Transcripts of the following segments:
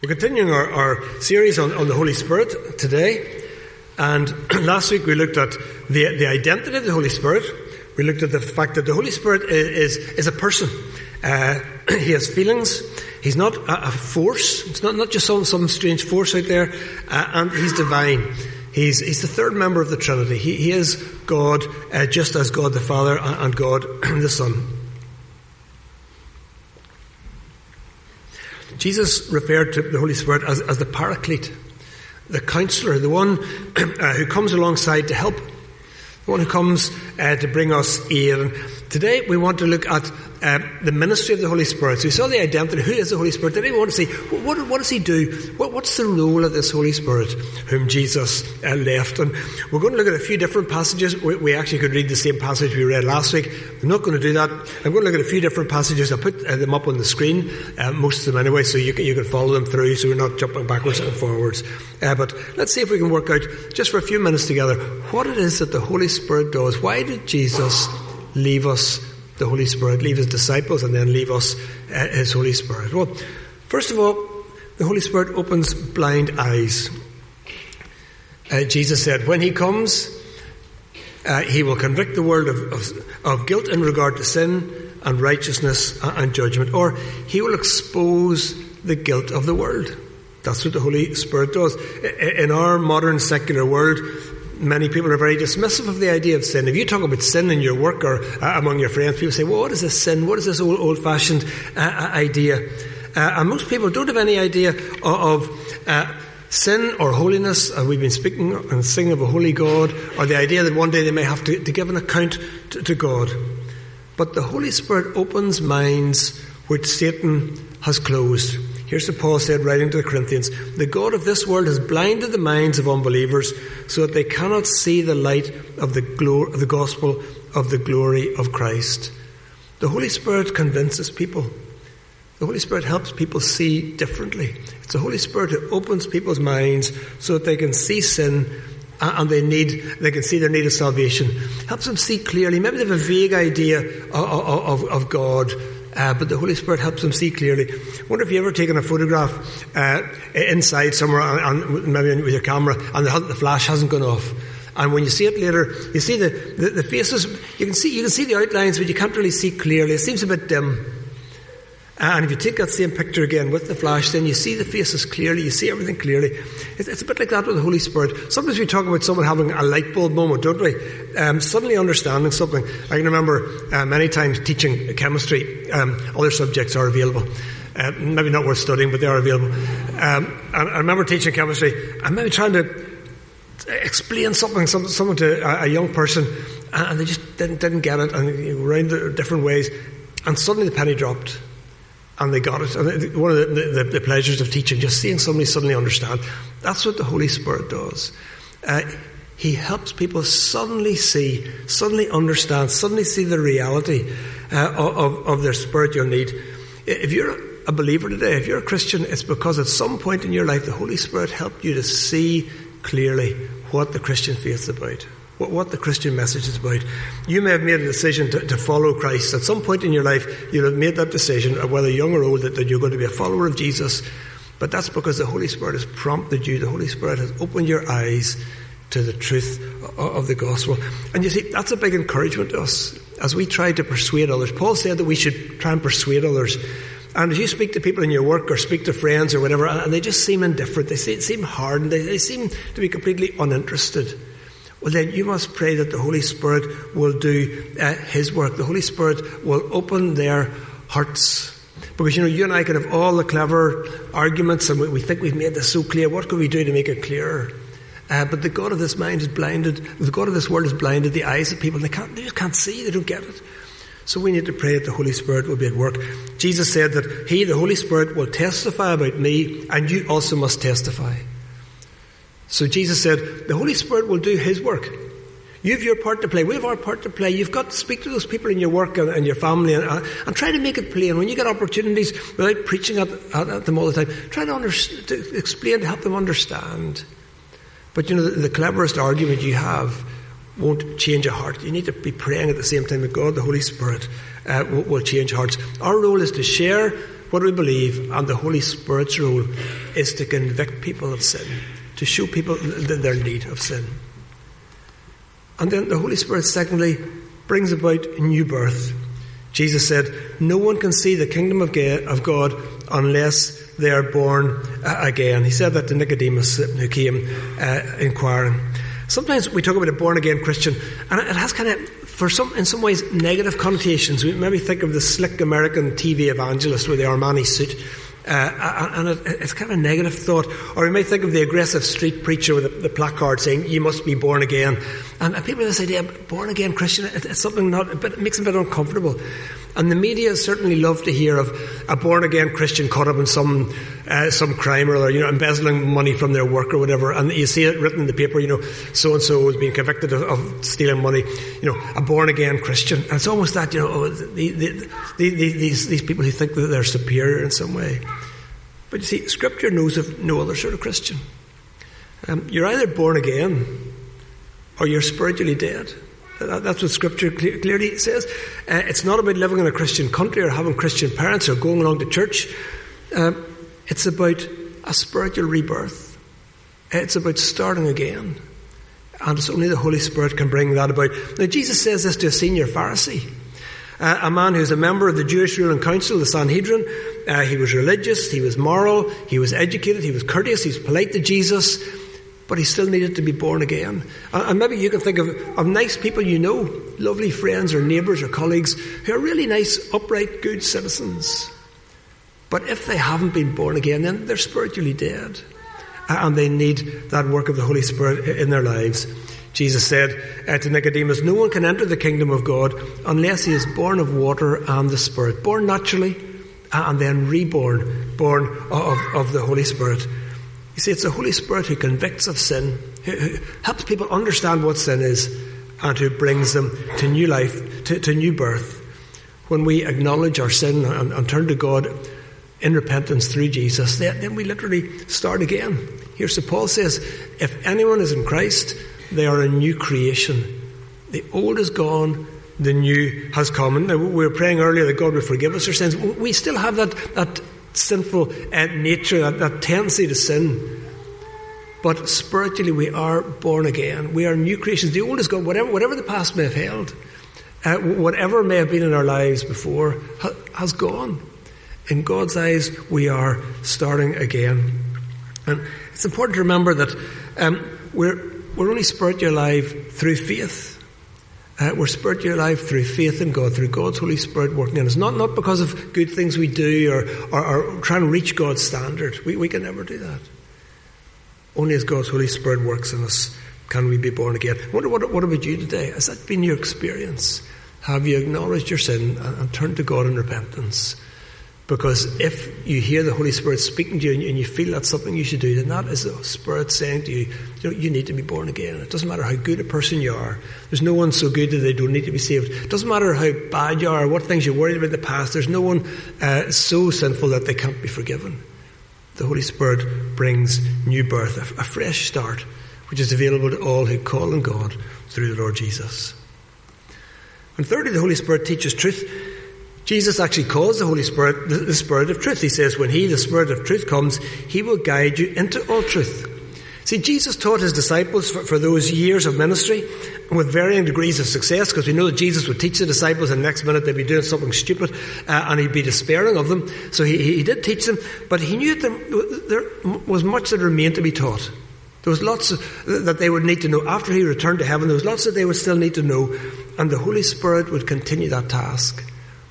We're continuing our, our series on, on, the Holy Spirit today. And last week we looked at the, the identity of the Holy Spirit. We looked at the fact that the Holy Spirit is, is, a person. Uh, he has feelings. He's not a, a, force. It's not, not just some, some strange force out there. Uh, and he's divine. He's, he's the third member of the Trinity. He, he is God, uh, just as God the Father and God the Son. Jesus referred to the Holy Spirit as, as the paraclete, the counselor, the one uh, who comes alongside to help, the one who comes uh, to bring us aid. Today we want to look at uh, the ministry of the Holy Spirit. So we saw the identity. Who is the Holy Spirit? Today we want to see what, what does he do? What, what's the role of this Holy Spirit whom Jesus uh, left? And we're going to look at a few different passages. We, we, actually could read the same passage we read last week. I'm not going to do that. I'm going to look at a few different passages. I'll put uh, them up on the screen, uh, most of them anyway, so you can, you can follow them through so we're not jumping backwards and forwards. Uh, but let's see if we can work out, just for a few minutes together, what it is that the Holy Spirit does. Why did Jesus leave us the Holy Spirit, leave his disciples, and then leave us uh, his Holy Spirit? Well, first of all, the Holy Spirit opens blind eyes. Uh, Jesus said, when he comes, uh, he will convict the world of, of, of, guilt in regard to sin and righteousness and judgment, or he will expose the guilt of the world. That's what the Holy Spirit does. In our modern secular world, many people are very dismissive of the idea of sin. If you talk about sin in your work or uh, among your friends, people say, well, what is this sin? What is this old, old fashioned uh, uh, idea? Uh, and most people don't have any idea of, of uh, sin or holiness. We've been speaking and singing of a holy God, or the idea that one day they may have to, to give an account to, to God. But the Holy Spirit opens minds which Satan has closed. Here's what Paul said, writing to the Corinthians The God of this world has blinded the minds of unbelievers so that they cannot see the light of the, of the gospel of the glory of Christ. The Holy Spirit convinces people. The Holy Spirit helps people see differently. It's the Holy Spirit who opens people's minds so that they can see sin uh, and they need, they can see their need of salvation. Helps them see clearly. Maybe they have a vague idea of, of, of God uh, but the Holy Spirit helps them see clearly. I wonder if you've ever taken a photograph uh, inside somewhere, on, maybe with your camera, and the, the, flash hasn't gone off. And when you see it later, you see the, the, the faces. You can see you can see the outlines, but you can't really see clearly. It seems a bit dim. And if you take that same picture again with the flash, then you see the faces clearly, you see everything clearly. It's, a bit like that with the Holy Spirit. Sometimes we talk about someone having a light bulb moment, don't we? Um, suddenly understanding something. I can remember uh, many times teaching chemistry. Um, other subjects are available. Uh, maybe not worth studying, but they are available. Um, I, remember teaching chemistry and maybe trying to explain something, something to a, a young person, and they just didn't, didn't get it, and you know, around different ways, and suddenly the penny dropped and they got it. And one of the, the, the, pleasures of teaching, just seeing somebody suddenly understand. That's what the Holy Spirit does. Uh, he helps people suddenly see, suddenly understand, suddenly see the reality uh, of, of their spiritual need. If you're a believer today, if you're a Christian, it's because at some point in your life the Holy Spirit helped you to see clearly what the Christian faith is about what, what the Christian message is about. You may have made a decision to, to, follow Christ. At some point in your life, you'll have made that decision, whether young or old, that, that you're going to be a follower of Jesus. But that's because the Holy Spirit has prompted you. The Holy Spirit has opened your eyes to the truth of the gospel. And you see, that's a big encouragement to us as we try to persuade others. Paul said that we should try and persuade others. And as you speak to people in your work or speak to friends or whatever, and they just seem indifferent, they seem hard, and they, they seem to be completely uninterested well, then you must pray that the Holy Spirit will do uh, His work. The Holy Spirit will open their hearts. Because, you know, you and I could have all the clever arguments and we, we think we've made this so clear. What can we do to make it clearer? Uh, but the God of this mind is blinded, the God of this world has blinded the eyes of people. They, can't, they just can't see, they don't get it. So we need to pray that the Holy Spirit will be at work. Jesus said that He, the Holy Spirit, will testify about me, and you also must testify. So Jesus said, the Holy Spirit will do His work. You have your part to play. We have our part to play. You've got to speak to those people in your work and, and your family and, uh, and, try to make it plain. When you get opportunities, without preaching at, at, at them all the time, try to, under, to, explain, to help them understand. But you know, the, the, cleverest argument you have won't change a heart. You need to be praying at the same time that God, the Holy Spirit, uh, will, will change hearts. Our role is to share what we believe, and the Holy Spirit's role is to convict people of sin, to show people their need of sin. And then the Holy Spirit, secondly, brings about new birth. Jesus said, No one can see the kingdom of God unless they are born uh, again. He said that to Nicodemus who came uh, inquiring. Sometimes we talk about a born again Christian, and it has kind of for some, in some ways, negative connotations. We maybe think of the slick American TV evangelist with the Armani suit, uh, and it, it's kind of a negative thought. Or we might think of the aggressive street preacher with the, placard saying, "You must be born again." And, people have this idea, born again Christian, it, it's something not, but makes them a bit uncomfortable. And the media certainly love to hear of a born again Christian caught up in some uh, some crime or you know, embezzling money from their work or whatever. And you see it written in the paper, you know, so and so has been convicted of, of, stealing money. You know, a born again Christian. And it's almost that, you know, oh, the, the, the, these these people who think that they're superior in some way. But you see, Scripture knows of no other sort of Christian. Um, you're either born again or you're spiritually dead. That's what Scripture clearly says. Uh, it's not about living in a Christian country or having Christian parents or going along to church. Uh, it's about a spiritual rebirth. It's about starting again. And it's only the Holy Spirit can bring that about. Now, Jesus says this to a senior Pharisee, uh, a man who's a member of the Jewish ruling council, the Sanhedrin. Uh, he was religious, he was moral, he was educated, he was courteous, he was polite to Jesus but he still needed to be born again. And maybe you can think of, of nice people you know, lovely friends or neighbours or colleagues, who are really nice, upright, good citizens. But if they haven't been born again, then they're spiritually dead. And they need that work of the Holy Spirit in their lives. Jesus said uh, to Nicodemus, No one can enter the kingdom of God unless he is born of water and the Spirit. Born naturally and then reborn, born of, of the Holy Spirit. You see, it's the Holy Spirit who convicts of sin, who, who helps people understand what sin is, and who brings them to new life, to, to new birth. When we acknowledge our sin and, and turn to God in repentance through Jesus, then, then we literally start again. Here's what Paul says If anyone is in Christ, they are a new creation. The old is gone, the new has come. Now, we were praying earlier that God would forgive us our sins. We still have that, that sinful nature, that, that tendency to sin. But spiritually, we are born again. We are new creations. The old is gone. Whatever, whatever the past may have held, uh, whatever may have been in our lives before, ha- has gone. In God's eyes, we are starting again. And it's important to remember that um, we're, we're only spiritually alive through faith. Uh, we're spiritually alive through faith in God, through God's Holy Spirit working in us. Not, not because of good things we do or, or, or trying to reach God's standard. We, we can never do that. Only as God's Holy Spirit works in us can we be born again. Wonder what, what about you today? Has that been your experience? Have you acknowledged your sin and, and turned to God in repentance? Because if you hear the Holy Spirit speaking to you and you feel that's something you should do, then that is the Spirit saying to you, you know, you need to be born again. It doesn't matter how good a person you are. There's no one so good that they don't need to be saved. It doesn't matter how bad you are, what things you're worried about in the past. There's no one uh, so sinful that they can't be forgiven. The Holy Spirit brings new birth, a, a fresh start, which is available to all who call on God through the Lord Jesus. And thirdly, the Holy Spirit teaches truth. Jesus actually calls the Holy Spirit the, the, Spirit of truth. He says, when He, the Spirit of truth, comes, He will guide you into all truth. See, Jesus taught His disciples for, for those years of ministry with varying degrees of success because we know that Jesus would teach the disciples and the next minute they'd be doing something stupid uh, and He'd be despairing of them. So he, he did teach them, but He knew that there was much that remained to be taught. There was lots that they would need to know. After He returned to heaven, there was lots that they would still need to know, and the Holy Spirit would continue that task.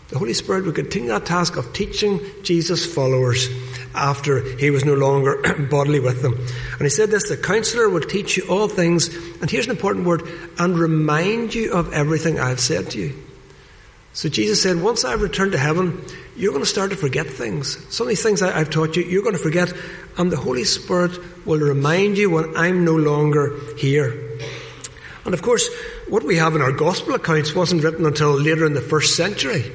The Holy Spirit would continue that task of teaching Jesus' followers after he was no longer bodily with them. And he said this the counselor will teach you all things, and here's an important word, and remind you of everything I've said to you. So Jesus said, once I've returned to heaven, you're going to start to forget things. Some of these things I've taught you, you're going to forget, and the Holy Spirit will remind you when I'm no longer here. And of course, what we have in our gospel accounts wasn't written until later in the first century.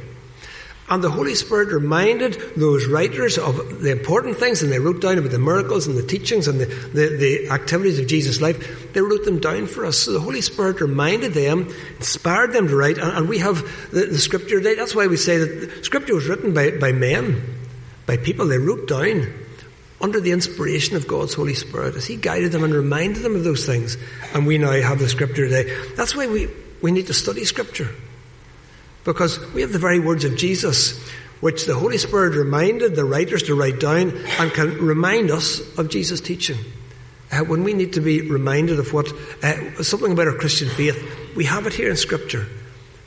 And the Holy Spirit reminded those writers of the important things, and they wrote down about the miracles and the teachings and the, the, the, activities of Jesus' life. They wrote them down for us. So the Holy Spirit reminded them, inspired them to write, and, and we have the, the, Scripture. Today. That's why we say that Scripture was written by, by men. by people they wrote down under the inspiration of God's Holy Spirit as He guided them and reminded them of those things. And we now have the Scripture today. That's why we, we need to study Scripture. Because we have the very words of Jesus, which the Holy Spirit reminded the writers to write down and can remind us of Jesus' teaching. Uh, when we need to be reminded of what uh, something about our Christian faith, we have it here in Scripture,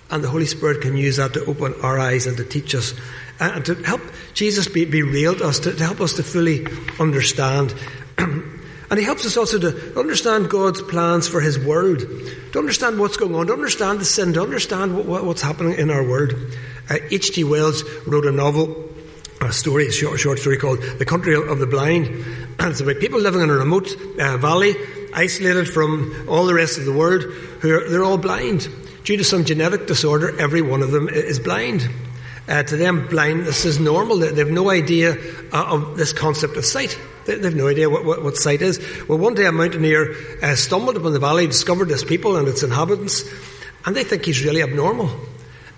and the Holy Spirit can use that to open our eyes and to teach us uh, and to help Jesus be, be real to us, to, to help us to fully understand. and He helps us also to understand God's plans for His world, to understand what's going on, to understand the sin, to understand what, what's happening in our world. H.G. Uh, Wells wrote a novel a story, a short, short story called The Country of the Blind. And it's about people living in a remote uh, valley, isolated from all the rest of the world, who are, they're all blind. Due to some genetic disorder, every one of them is blind. Uh, to them, blindness is normal. They, they have no idea uh, of this concept of sight. They, have no idea what, what, what, sight is. Well, one day a mountaineer uh, stumbled upon the valley, discovered this people and its inhabitants, and they think he's really abnormal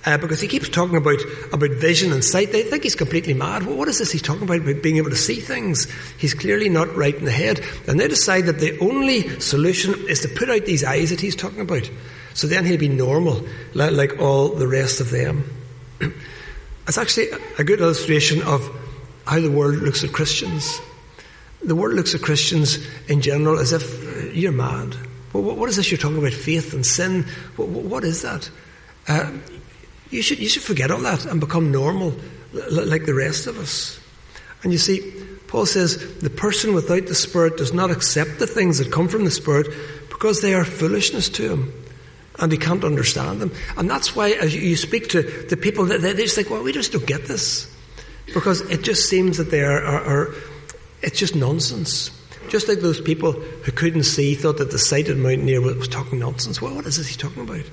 uh, because he keeps talking about, about vision and sight. They think he's completely mad. Well, what is this he's talking about, about being able to see things? He's clearly not right in the head. And they decide that the only solution is to put out these eyes that he's talking about. So then he'll be normal, like all the rest of them. It's actually a good illustration of how the world looks at Christians. The world looks at Christians in general as if you're mad. what is this you're talking about? Faith and sin? what is that? Uh, you should, you should forget all that and become normal like the rest of us. And you see, Paul says the person without the Spirit does not accept the things that come from the Spirit because they are foolishness to him and he can't understand them. And that's why, as you speak to the people, they, just think, well, we just don't get this. Because it just seems that they are, are, are, it's just nonsense. Just like those people who couldn't see thought that the sighted mountaineer was talking nonsense. Well, what is this he's talking about?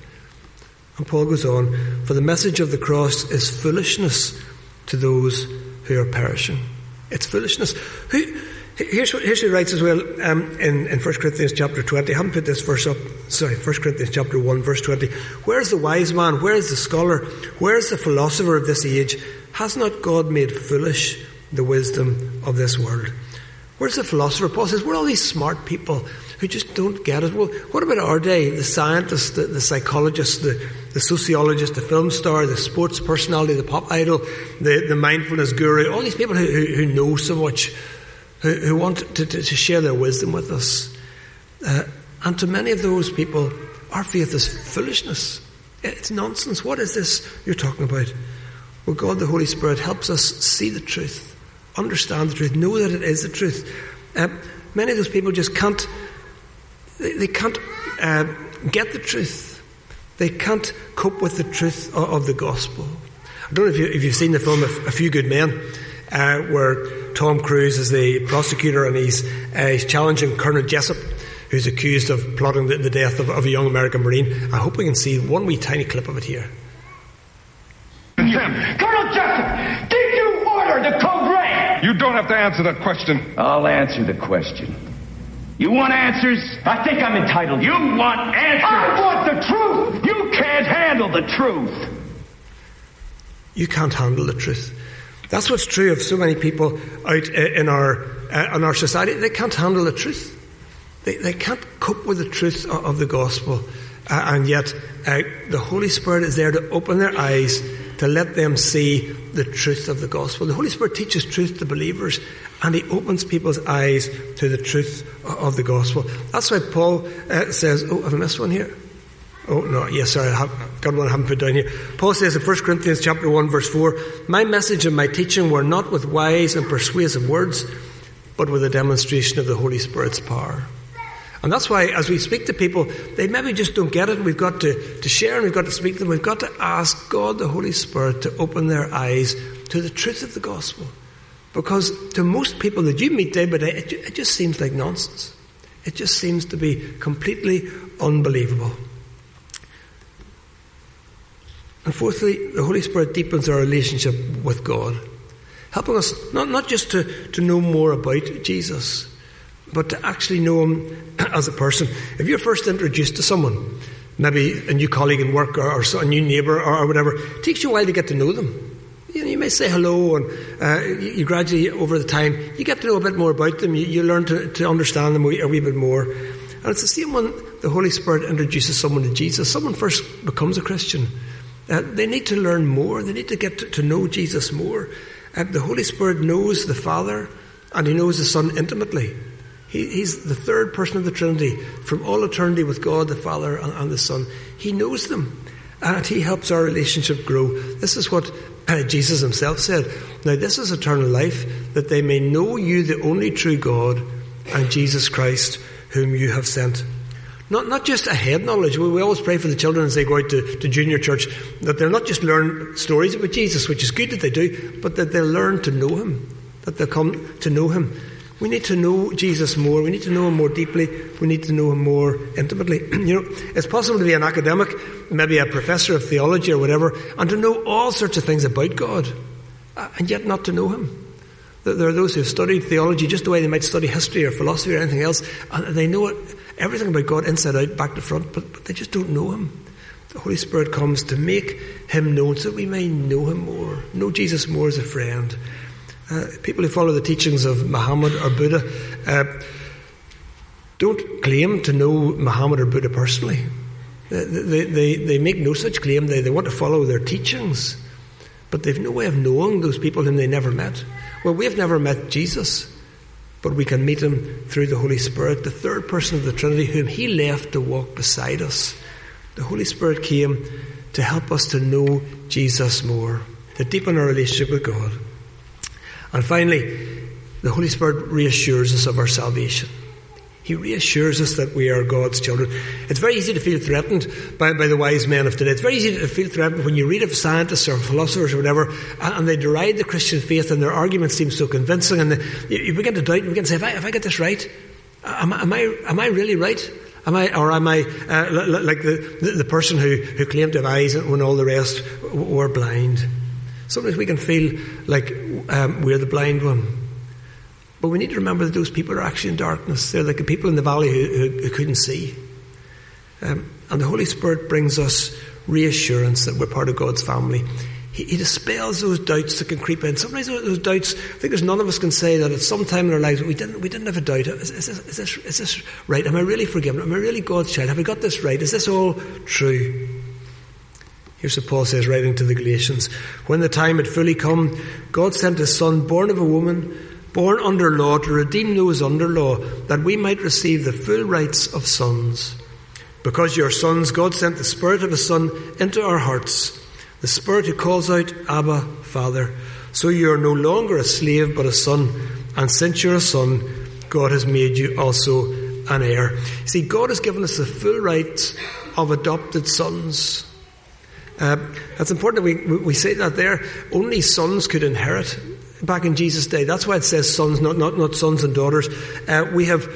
And Paul goes on, for the message of the cross is foolishness to those who are perishing. It's foolishness. Who, here's, what, here's what he writes as well um, in, in 1 Corinthians chapter 20. I haven't put this verse up. Sorry, 1 Corinthians chapter 1, verse 20. Where's the wise man? Where's the scholar? Where's the philosopher of this age? Has not God made foolish the wisdom of this world? Where's the philosopher? Paul says, where are all these smart people who just don't get it? Well, what about our day? The scientists, the, the psychologist, the, the sociologist, the film star, the sports personality, the pop idol, the, the mindfulness guru, all these people who, who, who know so much, who, who want to, to, to, share their wisdom with us. Uh, and to many of those people, our faith is foolishness. It's nonsense. What is this you're talking about? Well, God, the Holy Spirit, helps us see the truth, understand the truth, know that it is the truth. Uh, many of those people just can't, they, they can't uh, get the truth. They can't cope with the truth of, of the gospel. I don't know if, you, have seen the film A, Few Good Men, uh, where Tom Cruise is the prosecutor and he's, uh, he's challenging Colonel Jessup, who's accused of plotting the, the death of, of, a young American Marine. I hope we can see one wee tiny clip of it here. Colonel Jessup, did you order the code red? You don't have to answer that question. I'll answer the question. You want answers? I think I'm entitled. You want answers? I want the truth. You can't handle the truth. You can't handle the truth. That's what's true of so many people out in our uh, in our society. They can't handle the truth. They, they can't cope with the truth of, of the gospel, uh, and yet uh, the Holy Spirit is there to open their eyes to let them see the truth of the gospel. The Holy Spirit teaches truth to believers and He opens people's eyes to the truth of the gospel. That's why Paul uh, says, Oh, have I missed one here? Oh, no, yes, sorry, I have, got one I haven't put down here. Paul says in 1 Corinthians chapter 1 verse 4, My message and my teaching were not with wise and persuasive words, but with a demonstration of the Holy Spirit's power. And that's why, as we speak to people, they maybe just don't get it. We've got to, to share and we've got to speak to them. We've got to ask God, the Holy Spirit, to open their eyes to the truth of the gospel. Because to most people that you meet day by day, it, it just seems like nonsense. It just seems to be completely unbelievable. And fourthly, the Holy Spirit deepens our relationship with God, helping us not, not just to, to know more about Jesus, but to actually know him as a person. If you're first introduced to someone, maybe a new colleague in work or, or a new neighbour or, or, whatever, it takes you a while to get to know them. you, know, you may say hello, and uh, you, you, gradually, over the time, you get to know a bit more about them. You, you learn to, to understand them a wee, a wee bit more. And it's the same when the Holy Spirit introduces someone to Jesus. Someone first becomes a Christian. Uh, they need to learn more. They need to get to, to know Jesus more. Uh, the Holy Spirit knows the Father and He knows the Son intimately. He, he's the third person of the Trinity from all eternity with God the Father and, and the Son. He knows them and He helps our relationship grow. This is what uh, Jesus Himself said. Now, this is eternal life, that they may know you, the only true God, and Jesus Christ, whom you have sent. Not, not just a head knowledge. We, we always pray for the children as they go out to, to junior church that they'll not just learn stories about Jesus, which is good that they do, but that they'll learn to know Him, that they'll come to know Him. We need to know Jesus more. We need to know Him more deeply. We need to know Him more intimately. you know, it's possible to be an academic, maybe a professor of theology or whatever, and to know all sorts of things about God, uh, and yet not to know Him. There are those who've studied theology just the way they might study history or philosophy or anything else, and they know it, everything about God inside out, back to front, but, but they just don't know Him. The Holy Spirit comes to make Him known so that we may know Him more, know Jesus more as a friend. Uh, people who follow the teachings of Muhammad or Buddha uh, don't claim to know Muhammad or Buddha personally. They, they, they, make no such claim. They, they want to follow their teachings, but they've no way of knowing those people whom they never met. Well, we've never met Jesus, but we can meet him through the Holy Spirit, the third person of the Trinity, whom he left to walk beside us. The Holy Spirit came to help us to know Jesus more, to deepen our relationship with God. And finally, the Holy Spirit reassures us of our salvation. He reassures us that we are God's children. It's very easy to feel threatened by, by the wise men of today. It's very easy to feel threatened when you read of scientists or philosophers or whatever, and, and they deride the Christian faith and their arguments seem so convincing, and you, you, begin to doubt, you begin to say, if I, I get this right, am, am, I, am I really right? Am I, or am I uh, like the, the, the, person who, who claimed to have eyes when all the rest were blind? Sometimes we can feel like um, we're the blind one. But we need to remember that those people are actually in darkness. They're like the people in the valley who, who, who couldn't see. Um, and the Holy Spirit brings us reassurance that we're part of God's family. He, he dispels those doubts that can creep in. Sometimes those doubts, I think there's none of us can say that at some time in our lives we didn't, we didn't have a doubt. Is, is, this, is, this, is this right? Am I really forgiven? Am I really God's child? Have I got this right? Is this all true? Here's what Paul says, writing to the Galatians. When the time had fully come, God sent his Son, born of a woman, born under law, to redeem those under law, that we might receive the full rights of sons. Because you are sons, God sent the Spirit of his Son into our hearts, the Spirit who calls out, Abba, Father. So you are no longer a slave, but a son. And since you're a son, God has made you also an heir. See, God has given us the full rights of adopted sons. Uh, it's important that we, we say that there. Only sons could inherit back in Jesus' day. That's why it says sons, not, not, not sons and daughters. Uh, we have,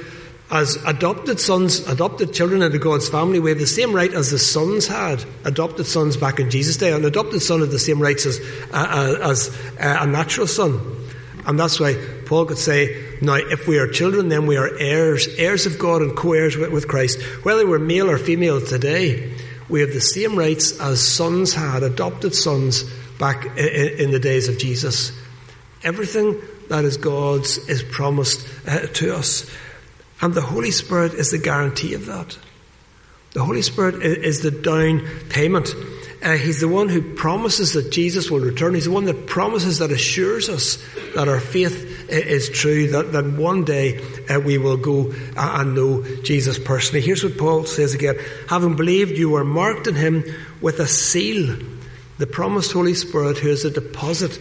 as adopted sons, adopted children into God's family, we have the same right as the sons had, adopted sons back in Jesus' day. An adopted son had the same rights as, uh, uh as uh, a natural son. And that's why Paul could say, now, if we are children, then we are heirs, heirs of God and co heirs with Christ. Whether we're male or female today, we have the same rights as sons had, adopted sons back in the days of Jesus. Everything that is God's is promised uh, to us. And the Holy Spirit is the guarantee of that. The Holy Spirit is the down payment. Uh, he's the one who promises that Jesus will return. He's the one that promises, that assures us that our faith is true, that, that one day uh, we will go and know Jesus personally. Here's what Paul says again. Having believed you were marked in him with a seal, the promised Holy Spirit who is a deposit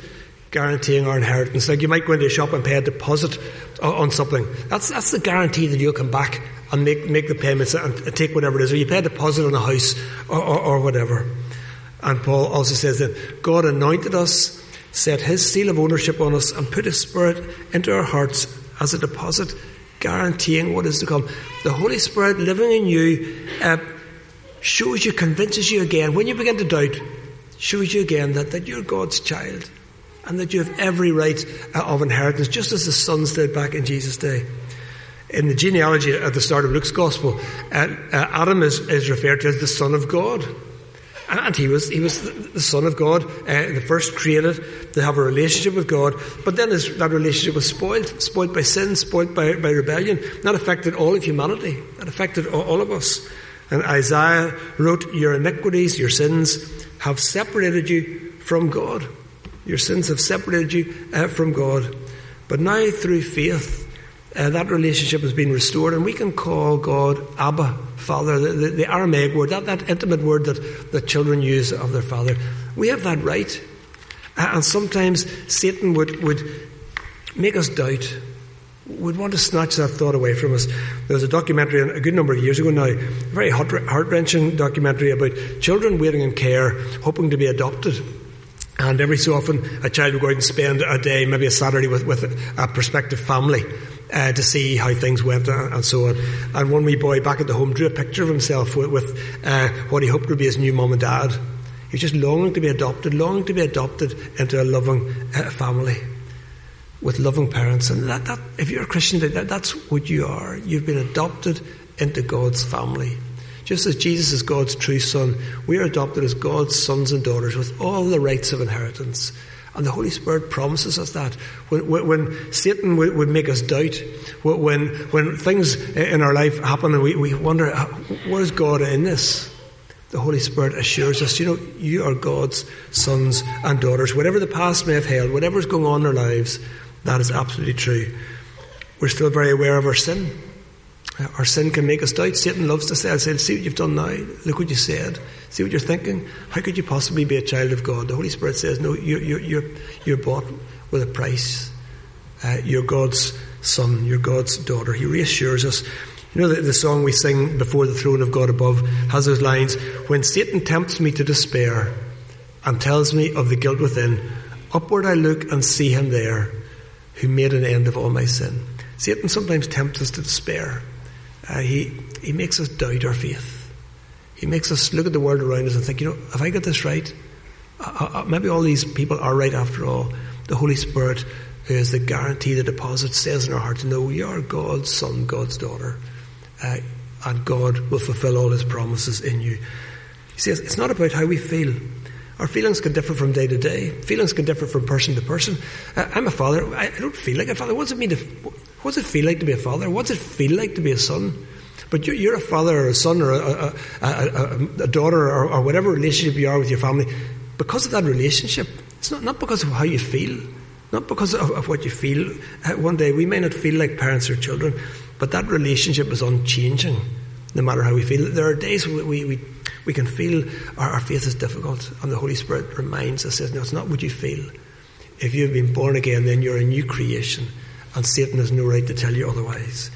guaranteeing our inheritance. Like you might go into a shop and pay a deposit on something. That's, that's the guarantee that you'll come back and make, make the payments and take whatever it is. Or you pay a deposit on a house or, or, or whatever. And Paul also says that God anointed us set his seal of ownership on us and put his spirit into our hearts as a deposit, guaranteeing what is to come. The Holy Spirit living in you uh, shows you, convinces you again, when you begin to doubt, shows you again that, that you're God's child and that you have every right uh, of inheritance, just as the sons did back in Jesus' day. In the genealogy at the start of Luke's Gospel, uh, uh, Adam is, is referred to as the Son of God. And he was, he was the Son of God, uh, the first created to have a relationship with God. But then his, that relationship was spoiled, spoiled by sin, spoiled by, by rebellion. That affected all of humanity. That affected all, all of us. And Isaiah wrote, Your iniquities, your sins have separated you from God. Your sins have separated you uh, from God. But now, through faith, uh, that relationship has been restored, and we can call God Abba, Father, the, the, the Aramaic word, that, that intimate word that, that children use of their father. We have that right. And sometimes Satan would, would make us doubt, would want to snatch that thought away from us. There was a documentary a good number of years ago now, a very heart wrenching documentary about children waiting in care, hoping to be adopted. And every so often, a child would go out and spend a day, maybe a Saturday, with, with a prospective family uh, to see how things went and so on. And one wee boy back at the home drew a picture of himself with, with uh, what he hoped would be his new mum and dad. He was just longing to be adopted, longing to be adopted into a loving uh, family with loving parents. And that, that, if you're a Christian, that, that's what you are. You've been adopted into God's family. Just as Jesus is God's true son, we are adopted as God's sons and daughters with all the rights of inheritance. And the Holy Spirit promises us that. When, when Satan would, would, make us doubt, when, when things in our life happen and we, we wonder, where's God in this? The Holy Spirit assures us, you know, you are God's sons and daughters. Whatever the past may have held, whatever's going on in our lives, that is absolutely true. We're still very aware of our sin. Our sin can make us doubt. Satan loves to say, say, see what you've done now. Look what you said. See what you're thinking. How could you possibly be a child of God? The Holy Spirit says, no, you're, you're, you're, you're bought with a price. Uh, you're God's son. You're God's daughter. He reassures us. You know, the, the song we sing before the throne of God above has those lines, when Satan tempts me to despair and tells me of the guilt within, upward I look and see him there who made an end of all my sin. Satan sometimes tempts us to despair. Uh, he, he makes us doubt our faith. He makes us look at the world around us and think, you know, have I got this right? Uh, uh, maybe all these people are right after all. The Holy Spirit, who is the guarantee, the deposit, says in our hearts, no, you are God's son, God's daughter. Uh, and God will fulfill all his promises in you. He says, it's not about how we feel. Our feelings can differ from day to day. Feelings can differ from person to person. Uh, I'm a father. I, don't feel like a father. What does it mean to, what does it feel like to be a father? What does it feel like to be a son? But you're, you're a father or a son or a, a, a, a daughter or, or, whatever relationship you are with your family. Because of that relationship, it's not, not because of how you feel, not because of, of what you feel. Uh, one day we may not feel like parents or children, but that relationship is unchanging no matter how we feel. There are days we, we, we, we can feel our, our, faith is difficult, and the Holy Spirit reminds us, says, no, it's not what you feel. If you've been born again, then you're a new creation, and Satan has no right to tell you otherwise.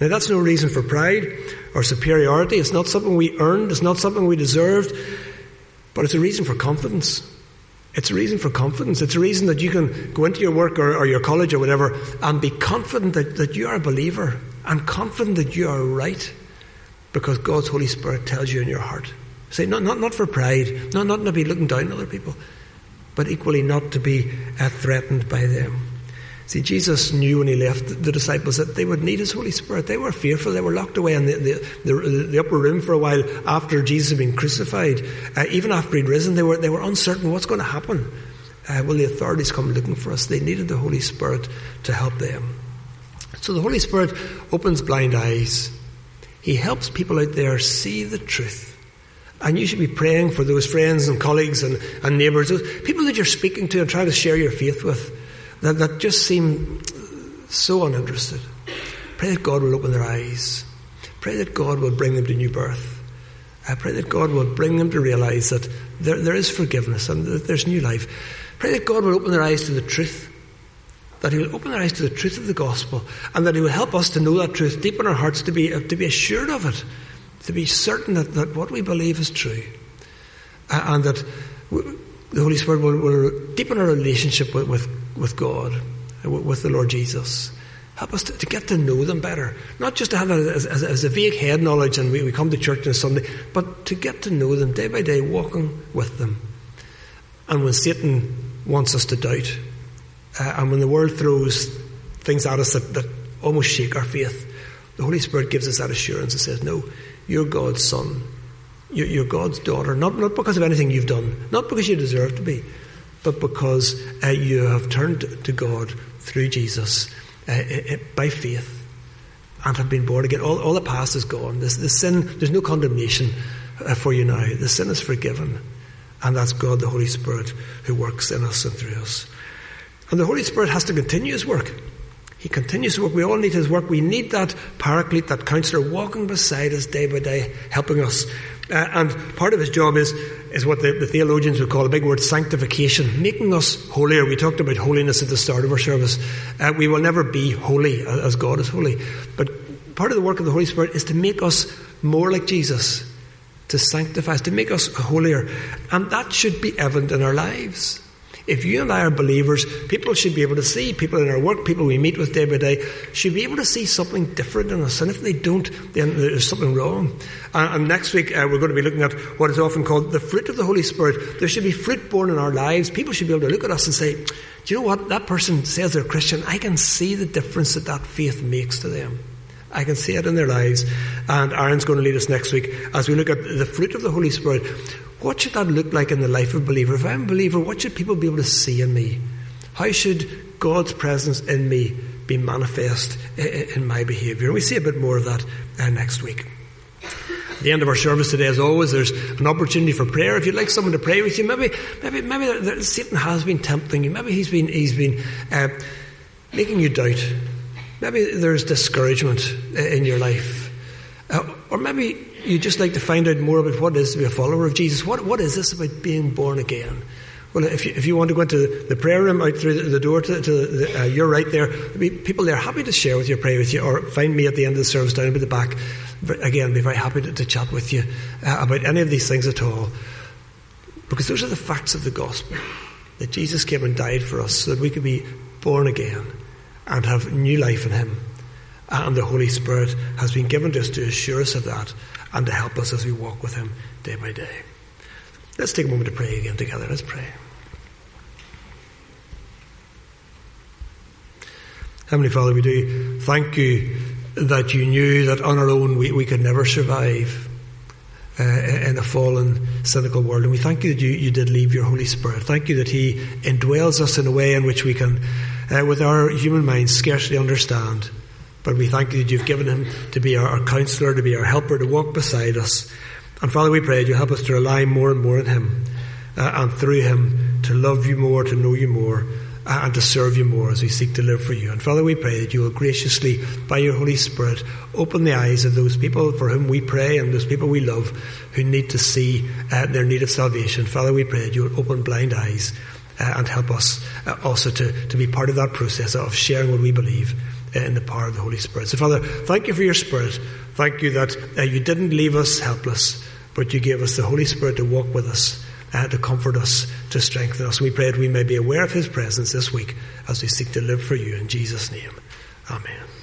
Now, that's no reason for pride or superiority. It's not something we earned, it's not something we deserved, but it's a reason for confidence. It's a reason for confidence. It's a reason that you can go into your work or, or your college or whatever and be confident that, that you are a believer and confident that you are right because God's Holy Spirit tells you in your heart. Say, not, not, not for pride, not, not to be looking down on other people, but equally not to be uh, threatened by them. See, Jesus knew when he left the disciples that they would need his Holy Spirit. They were fearful. They were locked away in the, the, the, the upper room for a while after Jesus had been crucified. Uh, even after he'd risen, they were, they were uncertain what's going to happen. Uh, will the authorities come looking for us? They needed the Holy Spirit to help them. So the Holy Spirit opens blind eyes. He helps people out there see the truth. And you should be praying for those friends and colleagues and, and neighbours, those people that you're speaking to and trying to share your faith with, that, that just seem so uninterested. Pray that God will open their eyes. Pray that God will bring them to new birth. I pray that God will bring them to realise that there, there is forgiveness and that there's new life. Pray that God will open their eyes to the truth that He will open our eyes to the truth of the gospel, and that He will help us to know that truth deep in our hearts, to be, to be assured of it, to be certain that, that what we believe is true, and that the Holy Spirit will, will deepen our relationship with, with, with God, with the Lord Jesus. Help us to, to, get to know them better. Not just to have as, as, as, a vague head knowledge and we, we come to church on Sunday, but to get to know them day by day, walking with them. And when Satan wants us to doubt, uh, and when the world throws things at us that, that almost shake our faith, the Holy Spirit gives us that assurance and says, No, you're God's son. You're God's daughter, not, not because of anything you've done, not because you deserve to be, but because uh, you have turned to God through Jesus uh, by faith and have been born again. All, all the past is gone. This, the sin, there's no condemnation uh, for you now. The sin is forgiven. And that's God, the Holy Spirit, who works in us and through us. And the Holy Spirit has to continue his work. He continues to work. We all need his work. We need that paraclete, that counselor walking beside us day by day, helping us. Uh, and part of his job is, is what the, the, theologians would call a big word sanctification, making us holier. We talked about holiness at the start of our service. Uh, we will never be holy as God is holy. But part of the work of the Holy Spirit is to make us more like Jesus to sanctify us, to make us holier. And that should be evident in our lives. If you and I are believers, people should be able to see, people in our work, people we meet with day by day, should be able to see something different in us. And if they don't, then there's something wrong. And, next week, uh, we're going to be looking at what is often called the fruit of the Holy Spirit. There should be fruit borne in our lives. People should be able to look at us and say, Do you know what? That person says they're Christian. I can see the difference that that faith makes to them. I can see it in their lives. And Aaron's going to lead us next week as we look at the fruit of the Holy Spirit. What should that look like in the life of a believer? If I'm a believer, what should people be able to see in me? How should God's presence in me be manifest in my behaviour? And we see a bit more of that uh, next week. At the end of our service today, as always, there's an opportunity for prayer. If you'd like someone to pray with you, maybe, maybe, maybe there, there, Satan has been tempting you. Maybe he's been, he's been uh, making you doubt Maybe there's discouragement in your life. Uh, or maybe you just like to find out more about what it is to be a follower of Jesus. What, what is this about being born again? Well, if you, if you want to go into the prayer room out through the, door to, to the, uh, you're right there. Be people there happy to share with you, pray with you, or find me at the end of the service down at the back. Again, I'll be very happy to, to chat with you uh, about any of these things at all. Because those are the facts of the gospel. That Jesus came and died for us so that we could be born again and have new life in Him. And the Holy Spirit has been given to us to assure us of that and to help us as we walk with Him day by day. Let's take a moment to pray again together. Let's pray. Heavenly Father, we do thank you that you knew that on our own we, we could never survive uh, in a fallen, cynical world. And we thank you that you, you did leave your Holy Spirit. Thank you that He indwells us in a way in which we can uh, with our human minds scarcely understand. But we thank you that you've given him to be our, our counselor, to be our helper, to walk beside us. And Father, we pray that you help us to rely more and more on him, uh, and through him to love you more, to know you more, uh, and to serve you more as we seek to live for you. And Father, we pray that you will graciously, by your Holy Spirit, open the eyes of those people for whom we pray and those people we love who need to see uh, their need of salvation. Father, we pray that you will open blind eyes uh, and help us uh, also to, to be part of that process of sharing what we believe in the power of the Holy Spirit. So, Father, thank you for your Spirit. Thank you that uh, you didn't leave us helpless, but you gave us the Holy Spirit to walk with us, uh, to comfort us, to strengthen us. We pray that we may be aware of His presence this week as we seek to live for you in Jesus' name. Amen.